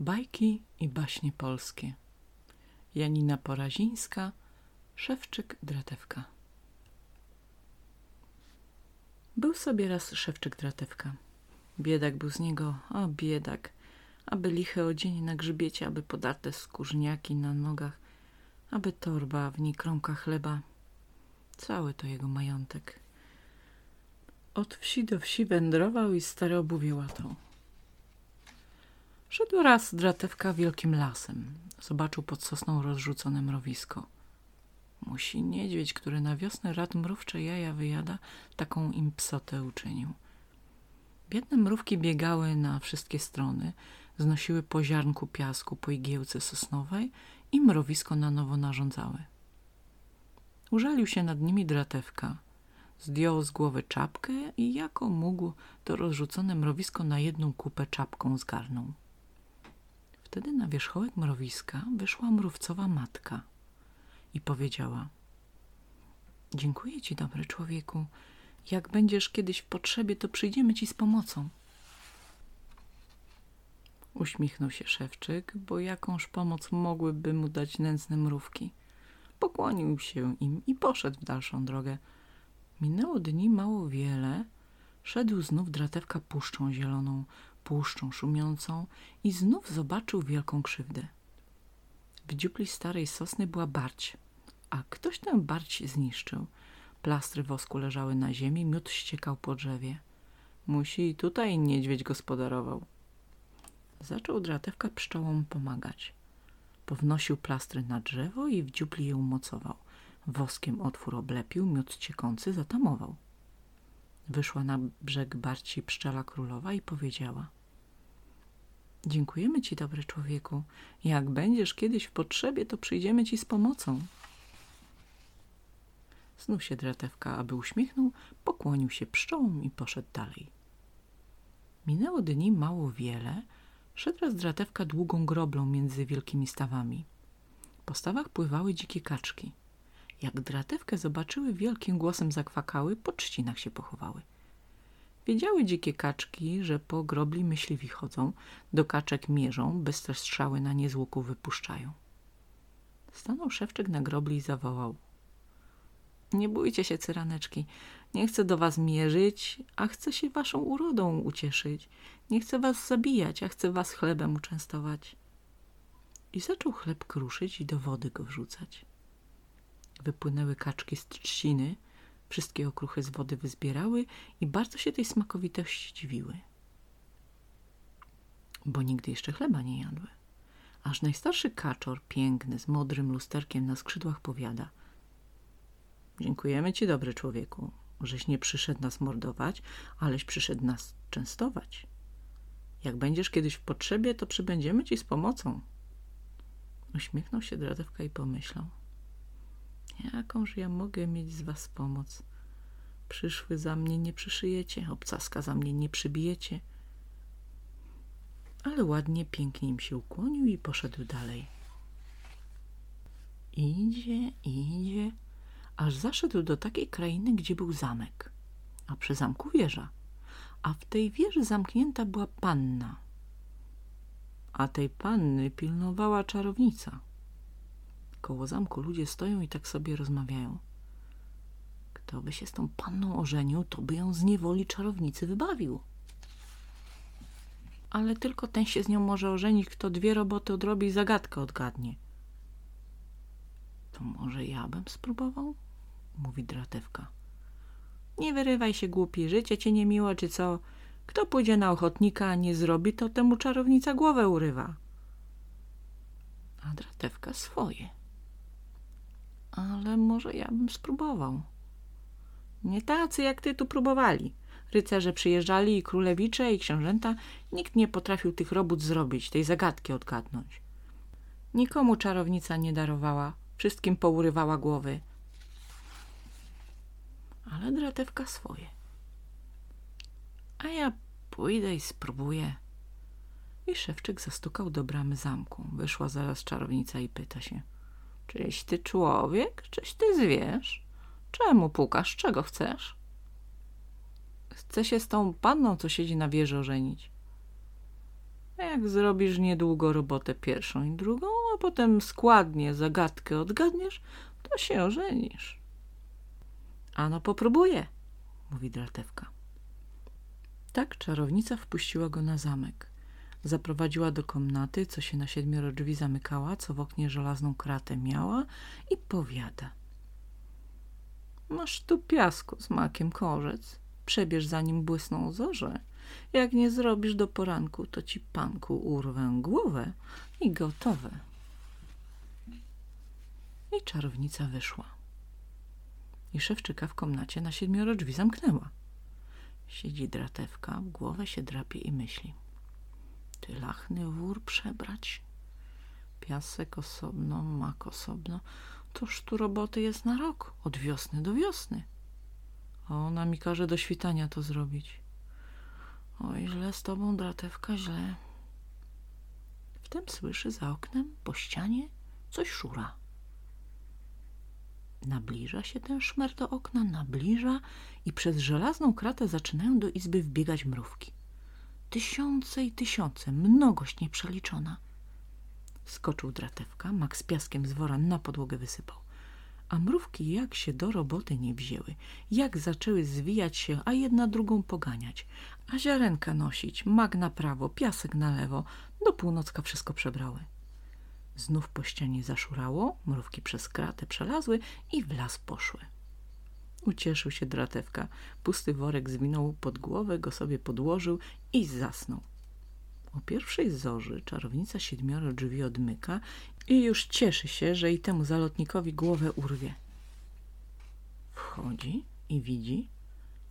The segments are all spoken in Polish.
Bajki i baśnie polskie. Janina Porazińska, Szewczyk Dratewka. Był sobie raz Szewczyk Dratewka. Biedak był z niego, o biedak, aby liche odzienie na grzbiecie, aby podarte skórzniaki na nogach, aby torba, w niej kromka chleba. Cały to jego majątek. Od wsi do wsi wędrował i stare obuwie łatał. Szedł raz dratewka wielkim lasem. Zobaczył pod sosną rozrzucone mrowisko. Musi niedźwiedź, który na wiosnę rad mrówcze jaja wyjada, taką im psotę uczynił. Biedne mrówki biegały na wszystkie strony, znosiły po ziarnku piasku po igiełce sosnowej i mrowisko na nowo narządzały. Użalił się nad nimi dratewka. Zdjął z głowy czapkę i jako mógł to rozrzucone mrowisko na jedną kupę czapką zgarnął. Wtedy na wierzchołek mrowiska wyszła mrówcowa matka i powiedziała Dziękuję ci, dobry człowieku. Jak będziesz kiedyś w potrzebie, to przyjdziemy ci z pomocą. Uśmichnął się szewczyk, bo jakąż pomoc mogłyby mu dać nędzne mrówki. Pokłonił się im i poszedł w dalszą drogę. Minęło dni mało wiele. Szedł znów dratewka puszczą zieloną, puszczą szumiącą i znów zobaczył wielką krzywdę. W dziupli starej sosny była barć, a ktoś tę barć zniszczył. Plastry wosku leżały na ziemi, miód ściekał po drzewie. Musi i tutaj niedźwiedź gospodarował. Zaczął dratewka pszczołom pomagać. Pownosił plastry na drzewo i w dziupli je umocował. Woskiem otwór oblepił, miód ciekący zatamował. Wyszła na brzeg barci pszczela królowa i powiedziała Dziękujemy ci, dobry człowieku. Jak będziesz kiedyś w potrzebie, to przyjdziemy ci z pomocą. Znów się dratewka, aby uśmiechnął, pokłonił się pszczołom i poszedł dalej. Minęło dni mało wiele, szedł raz dratewka długą groblą między wielkimi stawami. Po stawach pływały dzikie kaczki. Jak dratewkę zobaczyły, wielkim głosem zakwakały, po trzcinach się pochowały. Wiedziały dzikie kaczki, że po grobli myśliwi chodzą, do kaczek mierzą, bez strzały na nie z łuku wypuszczają. Stanął szewczyk na grobli i zawołał. Nie bójcie się, cyraneczki. Nie chcę do was mierzyć, a chcę się waszą urodą ucieszyć. Nie chcę was zabijać, a chcę was chlebem uczęstować. I zaczął chleb kruszyć i do wody go wrzucać. Wypłynęły kaczki z trzciny, wszystkie okruchy z wody wyzbierały i bardzo się tej smakowitości dziwiły. Bo nigdy jeszcze chleba nie jadły. Aż najstarszy kaczor, piękny, z modrym lusterkiem na skrzydłach powiada – Dziękujemy ci, dobry człowieku, żeś nie przyszedł nas mordować, aleś przyszedł nas częstować. Jak będziesz kiedyś w potrzebie, to przybędziemy ci z pomocą. Uśmiechnął się Dradewka i pomyślał. Jakąż ja mogę mieć z was pomoc? Przyszły za mnie nie przyszyjecie, obcaska za mnie nie przybijecie. Ale ładnie, pięknie im się ukłonił i poszedł dalej. Idzie, idzie, aż zaszedł do takiej krainy, gdzie był zamek, a przy zamku wieża, a w tej wieży zamknięta była panna, a tej panny pilnowała czarownica. Koło zamku ludzie stoją i tak sobie rozmawiają. Kto by się z tą panną ożenił, to by ją z niewoli czarownicy wybawił. Ale tylko ten się z nią może ożenić, kto dwie roboty odrobi i zagadkę odgadnie. To może ja bym spróbował? mówi dratewka. Nie wyrywaj się, głupi, życie cię nie miło, czy co? Kto pójdzie na ochotnika, a nie zrobi, to temu czarownica głowę urywa. A dratewka swoje. Ale może ja bym spróbował. Nie tacy jak ty tu próbowali. Rycerze przyjeżdżali i królewicze i książęta. Nikt nie potrafił tych robót zrobić, tej zagadki odgadnąć. Nikomu czarownica nie darowała, wszystkim pourywała głowy ale dratewka swoje. A ja pójdę i spróbuję. I szewczyk zastukał do bramy zamku. Wyszła zaraz czarownica i pyta się. Czyś ty człowiek, czyś ty zwierz? Czemu pukasz? Czego chcesz? Chcę się z tą panną, co siedzi na wieży, ożenić. Jak zrobisz niedługo robotę pierwszą i drugą, a potem składnie zagadkę odgadniesz, to się ożenisz. Ano popróbuję, mówi Dratewka. Tak czarownica wpuściła go na zamek. Zaprowadziła do komnaty, co się na siedmioro drzwi zamykała, co w oknie żelazną kratę miała i powiada. Masz tu piasku z makiem korzec. Przebierz zanim błysną zorze. Jak nie zrobisz do poranku, to ci panku urwę głowę i gotowe. I czarownica wyszła. I szewczyka w komnacie na siedmioro drzwi zamknęła. Siedzi dratewka, głowę się drapie i myśli. Ty lachny wór przebrać? Piasek osobno, mak osobno. Toż tu roboty jest na rok, od wiosny do wiosny. A ona mi każe do świtania to zrobić. Oj, źle z tobą, dratewka, źle. Wtem słyszy za oknem, po ścianie, coś szura. Nabliża się ten szmer do okna, nabliża i przez żelazną kratę zaczynają do izby wbiegać mrówki. Tysiące i tysiące, mnogość nieprzeliczona. Skoczył dratewka, mak z piaskiem z wora na podłogę wysypał. A mrówki jak się do roboty nie wzięły, jak zaczęły zwijać się, a jedna drugą poganiać, a ziarenka nosić, mak na prawo, piasek na lewo, do północka wszystko przebrały. Znów po ścianie zaszurało, mrówki przez kratę przelazły i w las poszły. Ucieszył się dratewka, pusty worek zwinął pod głowę, go sobie podłożył i zasnął. O pierwszej zorzy czarownica siedmioro drzwi odmyka i już cieszy się, że i temu zalotnikowi głowę urwie. Wchodzi i widzi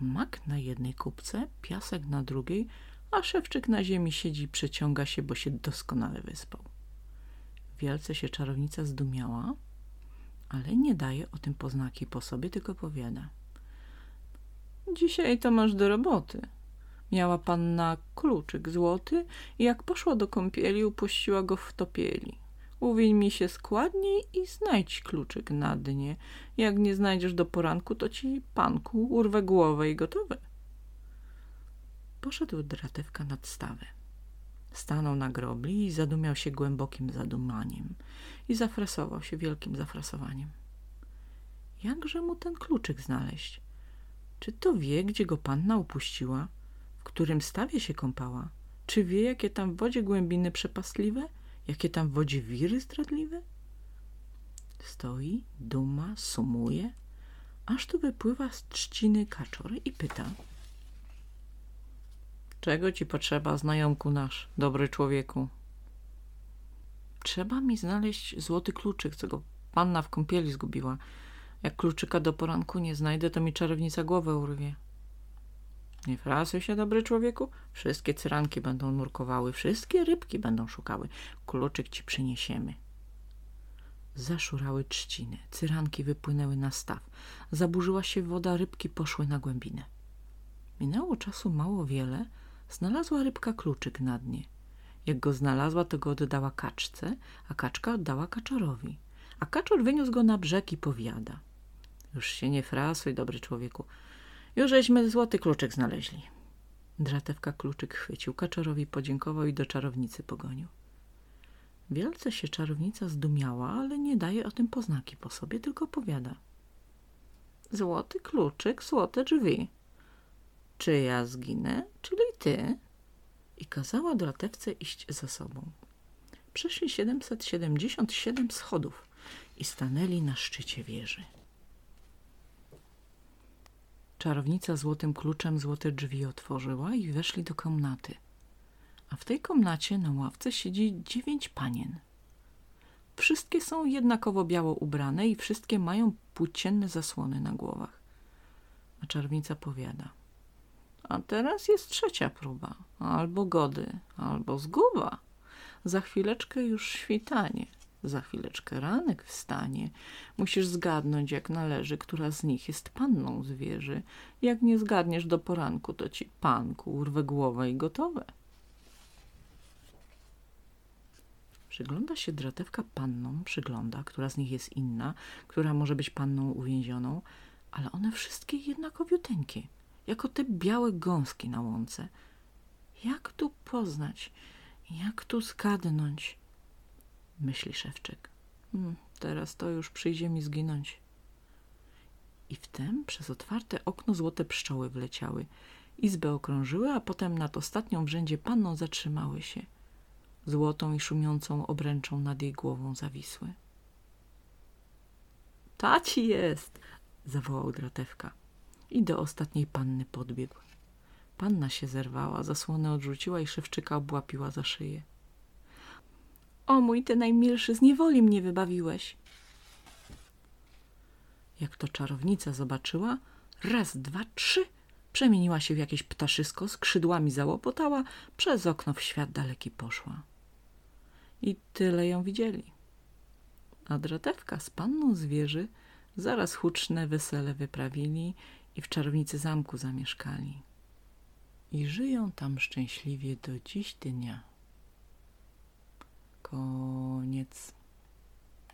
mak na jednej kupce, piasek na drugiej, a szewczyk na ziemi siedzi i przeciąga się, bo się doskonale wyspał. Wielce się czarownica zdumiała, ale nie daje o tym poznaki po sobie, tylko powiada. Dzisiaj to masz do roboty. Miała panna kluczyk złoty i jak poszła do kąpieli, upuściła go w topieli. Uwiń mi się składniej i znajdź kluczyk na dnie. Jak nie znajdziesz do poranku, to ci panku urwę głowę i gotowe. Poszedł dratewka nad stawę. Stanął na grobli i zadumiał się głębokim zadumaniem i zafrasował się wielkim zafrasowaniem. Jakże mu ten kluczyk znaleźć? Czy to wie, gdzie go panna upuściła? W którym stawie się kąpała? Czy wie, jakie tam w wodzie głębiny przepastliwe? Jakie tam w wodzie wiry zdradliwe? Stoi, duma, sumuje, aż tu wypływa z trzciny kaczor i pyta – Czego ci potrzeba, znajomku nasz, dobry człowieku? Trzeba mi znaleźć złoty kluczyk, co go panna w kąpieli zgubiła. Jak kluczyka do poranku nie znajdę, to mi czarownica głowę urwie. Nie frasuj się, dobry człowieku. Wszystkie cyranki będą nurkowały, wszystkie rybki będą szukały. Kluczyk ci przyniesiemy. Zaszurały trzciny, cyranki wypłynęły na staw. Zaburzyła się woda, rybki poszły na głębinę. Minęło czasu mało wiele, Znalazła rybka kluczyk na dnie. Jak go znalazła, to go oddała kaczce, a kaczka oddała kaczorowi. A kaczor wyniósł go na brzeg i powiada. Już się nie frasuj, dobry człowieku. Już żeśmy złoty kluczyk znaleźli. Dratewka kluczyk chwycił, kaczorowi podziękował i do czarownicy pogonił. Wielce się czarownica zdumiała, ale nie daje o tym poznaki po sobie, tylko powiada. Złoty kluczyk, złote drzwi czy ja zginę, czyli ty. I kazała dratewce iść za sobą. Przeszli 777 schodów i stanęli na szczycie wieży. Czarownica złotym kluczem złote drzwi otworzyła i weszli do komnaty. A w tej komnacie na ławce siedzi dziewięć panien. Wszystkie są jednakowo biało ubrane i wszystkie mają płócienne zasłony na głowach. A czarownica powiada – a teraz jest trzecia próba. Albo gody, albo zguba. Za chwileczkę już świtanie. Za chwileczkę ranek wstanie. Musisz zgadnąć, jak należy, która z nich jest panną zwierzy. Jak nie zgadniesz do poranku, to ci panku urwę głowę i gotowe. Przygląda się dratewka pannom, przygląda, która z nich jest inna, która może być panną uwięzioną, ale one wszystkie jednakowiuteńkie jako te białe gąski na łące. Jak tu poznać, Jak tu skadnąć? Myśli szewczyk. Hmm, teraz to już przyjdzie mi zginąć. I wtem przez otwarte okno złote pszczoły wleciały. Izbę okrążyły, a potem nad ostatnią w rzędzie panną zatrzymały się. Złotą i szumiącą obręczą nad jej głową zawisły. Taci jest! zawołał dratewka i do ostatniej panny podbiegł. Panna się zerwała, zasłonę odrzuciła i szewczyka obłapiła za szyję. O mój ty najmilszy, z niewoli mnie wybawiłeś. Jak to czarownica zobaczyła, raz, dwa, trzy, przemieniła się w jakieś ptaszysko, skrzydłami załopotała, przez okno w świat daleki poszła. I tyle ją widzieli. A dratewka z panną zwierzy zaraz huczne wesele wyprawili i w czarownicy zamku zamieszkali. I żyją tam szczęśliwie do dziś dnia. Koniec.